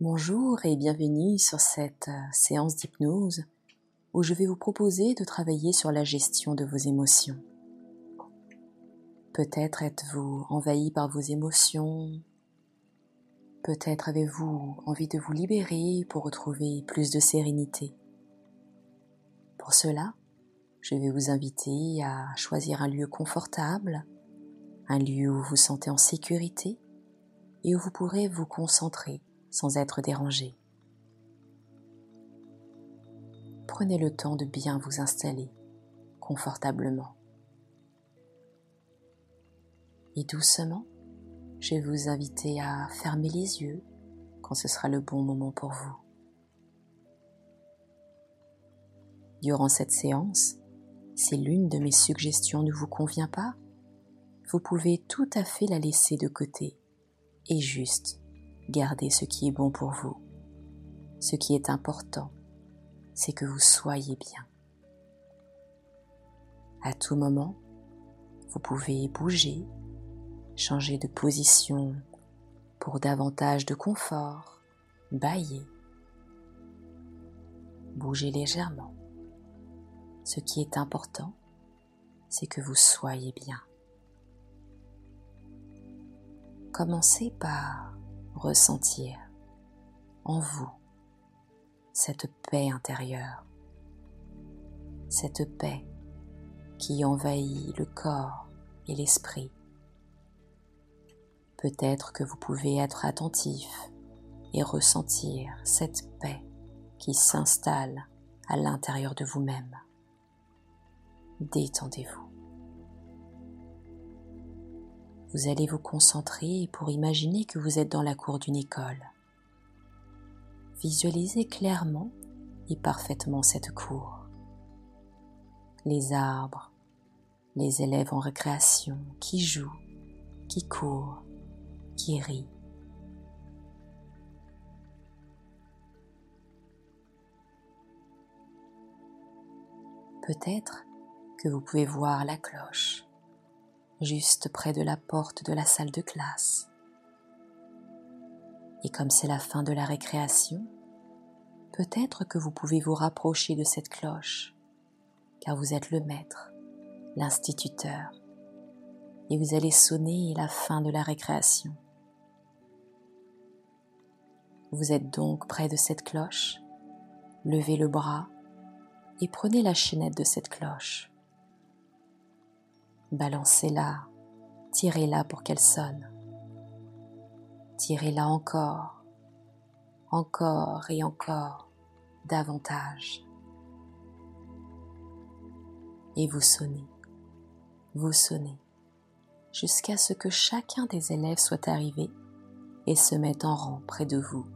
Bonjour et bienvenue sur cette euh, séance d'hypnose où je vais vous proposer de travailler sur la gestion de vos émotions. Peut-être êtes-vous envahi par vos émotions, peut-être avez-vous envie de vous libérer pour retrouver plus de sérénité. Pour cela, je vais vous inviter à choisir un lieu confortable, un lieu où vous vous sentez en sécurité et où vous pourrez vous concentrer sans être dérangé. Prenez le temps de bien vous installer confortablement. Et doucement, je vais vous inviter à fermer les yeux quand ce sera le bon moment pour vous. Durant cette séance, si l'une de mes suggestions ne vous convient pas, vous pouvez tout à fait la laisser de côté et juste garder ce qui est bon pour vous. Ce qui est important, c'est que vous soyez bien. À tout moment, vous pouvez bouger, changer de position pour davantage de confort, bailler, bouger légèrement. Ce qui est important, c'est que vous soyez bien. Commencez par ressentir en vous cette paix intérieure, cette paix qui envahit le corps et l'esprit. Peut-être que vous pouvez être attentif et ressentir cette paix qui s'installe à l'intérieur de vous-même. Détendez-vous. Vous allez vous concentrer pour imaginer que vous êtes dans la cour d'une école. Visualisez clairement et parfaitement cette cour. Les arbres, les élèves en récréation qui jouent, qui courent, qui rient. Peut-être que vous pouvez voir la cloche juste près de la porte de la salle de classe. Et comme c'est la fin de la récréation, peut-être que vous pouvez vous rapprocher de cette cloche, car vous êtes le maître, l'instituteur, et vous allez sonner la fin de la récréation. Vous êtes donc près de cette cloche, levez le bras et prenez la chaînette de cette cloche. Balancez-la, tirez-la pour qu'elle sonne. Tirez-la encore, encore et encore, davantage. Et vous sonnez, vous sonnez, jusqu'à ce que chacun des élèves soit arrivé et se mette en rang près de vous.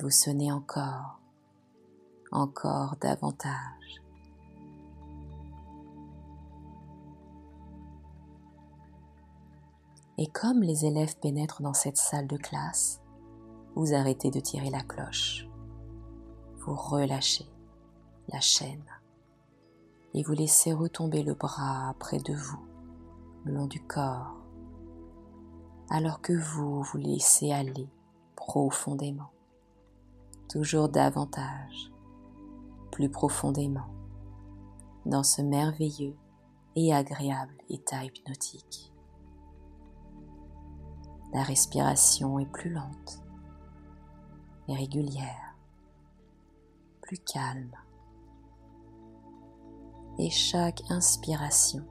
Vous sonnez encore, encore davantage. Et comme les élèves pénètrent dans cette salle de classe, vous arrêtez de tirer la cloche. Vous relâchez la chaîne et vous laissez retomber le bras près de vous, le long du corps, alors que vous vous laissez aller profondément, toujours davantage, plus profondément, dans ce merveilleux et agréable état hypnotique. La respiration est plus lente et régulière, plus calme. Et chaque inspiration,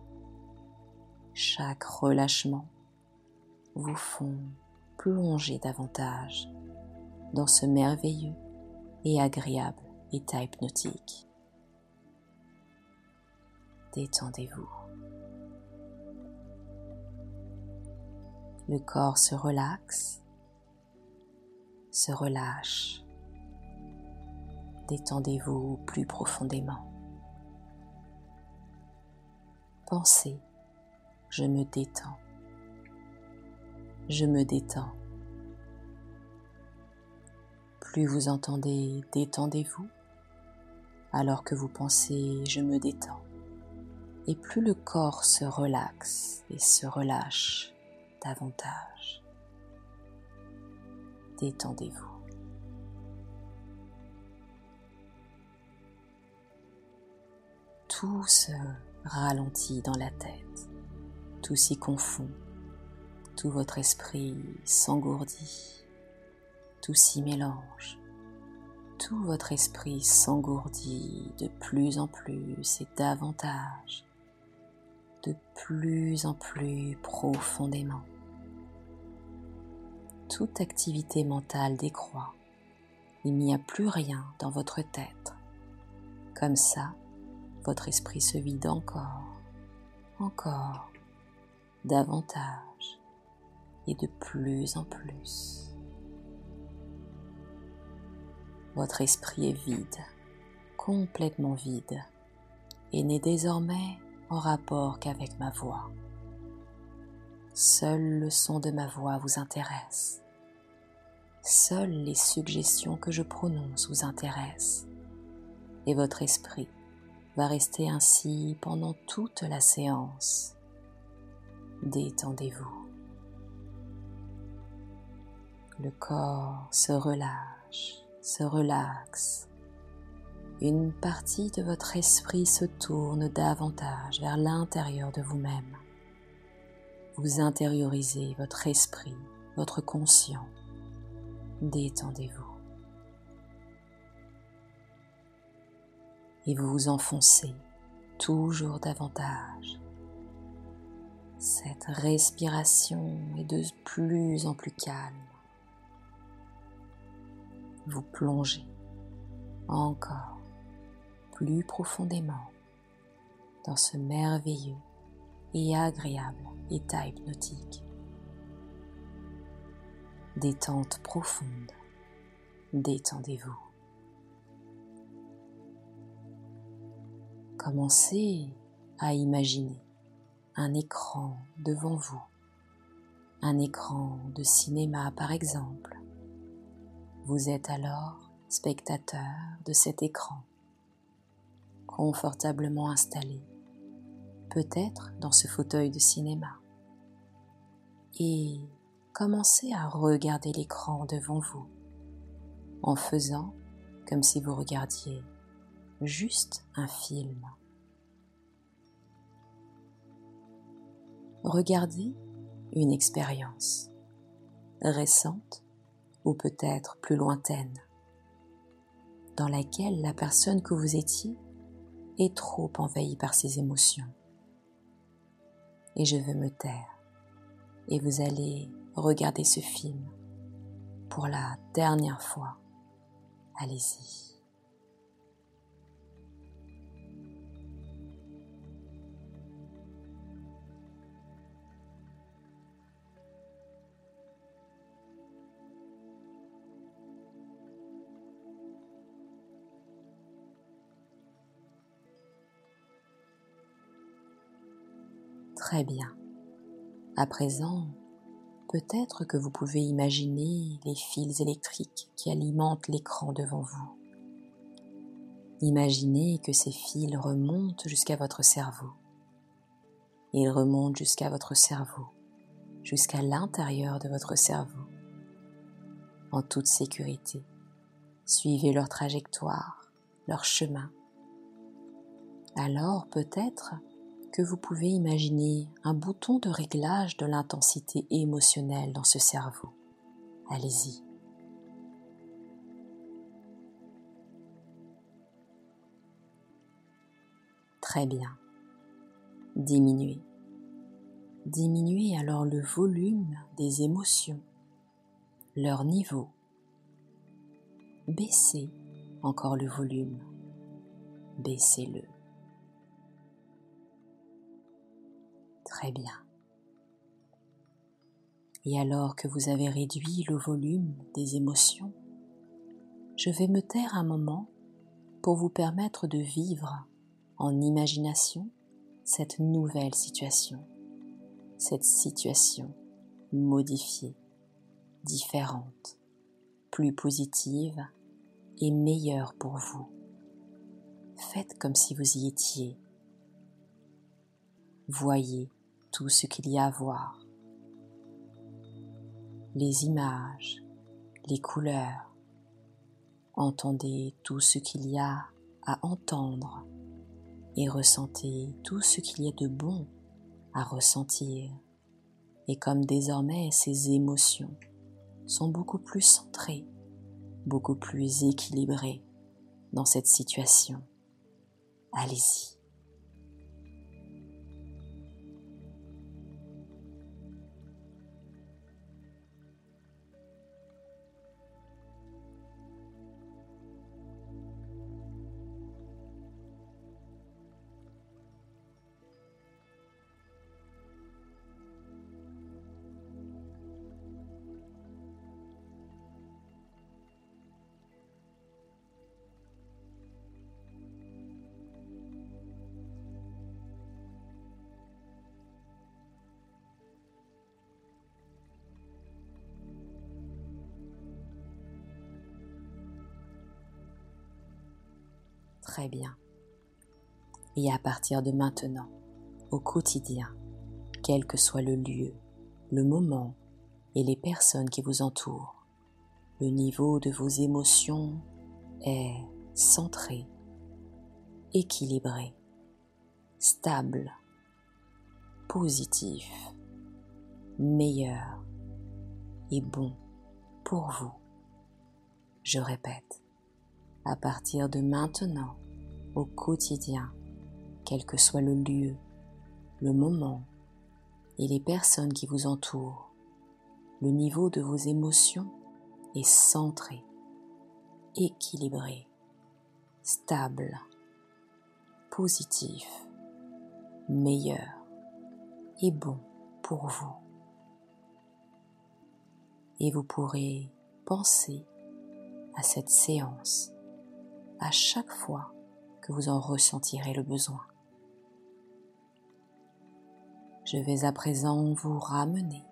chaque relâchement vous font plonger davantage dans ce merveilleux et agréable état hypnotique. Détendez-vous. Le corps se relaxe, se relâche. Détendez-vous plus profondément. Pensez, je me détends. Je me détends. Plus vous entendez détendez-vous, alors que vous pensez je me détends, et plus le corps se relaxe et se relâche davantage. détendez-vous. Tout se ralentit dans la tête, tout s'y confond, tout votre esprit s'engourdit, tout s'y mélange, tout votre esprit s'engourdit de plus en plus et davantage, de plus en plus profondément. Toute activité mentale décroît, il n'y a plus rien dans votre tête. Comme ça, votre esprit se vide encore, encore, davantage et de plus en plus. Votre esprit est vide, complètement vide, et n'est désormais en rapport qu'avec ma voix. Seul le son de ma voix vous intéresse. Seules les suggestions que je prononce vous intéressent. Et votre esprit va rester ainsi pendant toute la séance. Détendez-vous. Le corps se relâche, se relaxe. Une partie de votre esprit se tourne davantage vers l'intérieur de vous-même. Vous intériorisez votre esprit, votre conscient. Détendez-vous. et vous vous enfoncez toujours davantage. Cette respiration est de plus en plus calme. Vous plongez encore plus profondément dans ce merveilleux et agréable état hypnotique. Détente profonde, détendez-vous. Commencez à imaginer un écran devant vous, un écran de cinéma par exemple. Vous êtes alors spectateur de cet écran, confortablement installé, peut-être dans ce fauteuil de cinéma. Et commencez à regarder l'écran devant vous en faisant comme si vous regardiez juste un film. Regardez une expérience récente ou peut-être plus lointaine, dans laquelle la personne que vous étiez est trop envahie par ses émotions. Et je veux me taire, et vous allez regarder ce film pour la dernière fois. Allez-y. Très bien. À présent, peut-être que vous pouvez imaginer les fils électriques qui alimentent l'écran devant vous. Imaginez que ces fils remontent jusqu'à votre cerveau. Ils remontent jusqu'à votre cerveau, jusqu'à l'intérieur de votre cerveau, en toute sécurité. Suivez leur trajectoire, leur chemin. Alors peut-être que vous pouvez imaginer un bouton de réglage de l'intensité émotionnelle dans ce cerveau. Allez-y. Très bien. Diminuez. Diminuez alors le volume des émotions, leur niveau. Baissez encore le volume. Baissez-le. Très bien. Et alors que vous avez réduit le volume des émotions, je vais me taire un moment pour vous permettre de vivre en imagination cette nouvelle situation, cette situation modifiée, différente, plus positive et meilleure pour vous. Faites comme si vous y étiez. Voyez tout ce qu'il y a à voir. Les images, les couleurs, entendez tout ce qu'il y a à entendre et ressentez tout ce qu'il y a de bon à ressentir. Et comme désormais ces émotions sont beaucoup plus centrées, beaucoup plus équilibrées dans cette situation, allez-y. Très bien. Et à partir de maintenant, au quotidien, quel que soit le lieu, le moment et les personnes qui vous entourent, le niveau de vos émotions est centré, équilibré, stable, positif, meilleur et bon pour vous. Je répète, à partir de maintenant, au quotidien, quel que soit le lieu, le moment et les personnes qui vous entourent, le niveau de vos émotions est centré, équilibré, stable, positif, meilleur et bon pour vous. Et vous pourrez penser à cette séance à chaque fois que vous en ressentirez le besoin. Je vais à présent vous ramener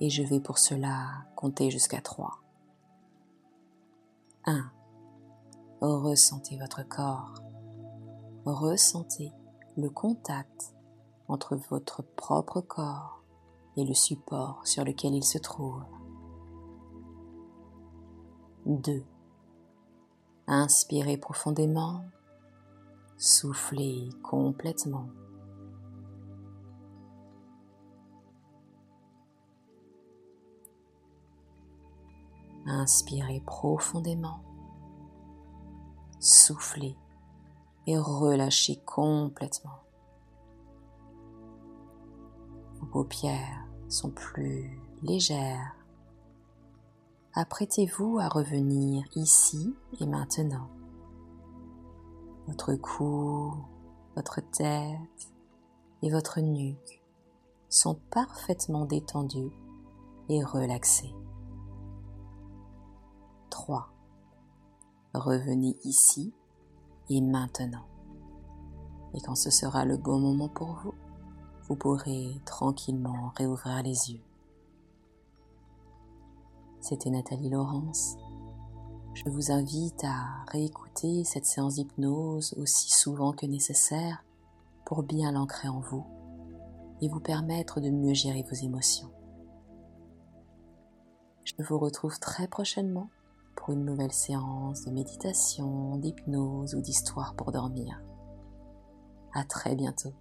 et je vais pour cela compter jusqu'à trois. 1. Ressentez votre corps. Ressentez le contact entre votre propre corps et le support sur lequel il se trouve. 2. Inspirez profondément, soufflez complètement. Inspirez profondément, soufflez et relâchez complètement. Vos paupières sont plus légères apprêtez-vous à revenir ici et maintenant. Votre cou, votre tête et votre nuque sont parfaitement détendus et relaxés. 3. Revenez ici et maintenant. Et quand ce sera le bon moment pour vous, vous pourrez tranquillement réouvrir les yeux. C'était Nathalie Laurence. Je vous invite à réécouter cette séance d'hypnose aussi souvent que nécessaire pour bien l'ancrer en vous et vous permettre de mieux gérer vos émotions. Je vous retrouve très prochainement pour une nouvelle séance de méditation, d'hypnose ou d'histoire pour dormir. À très bientôt.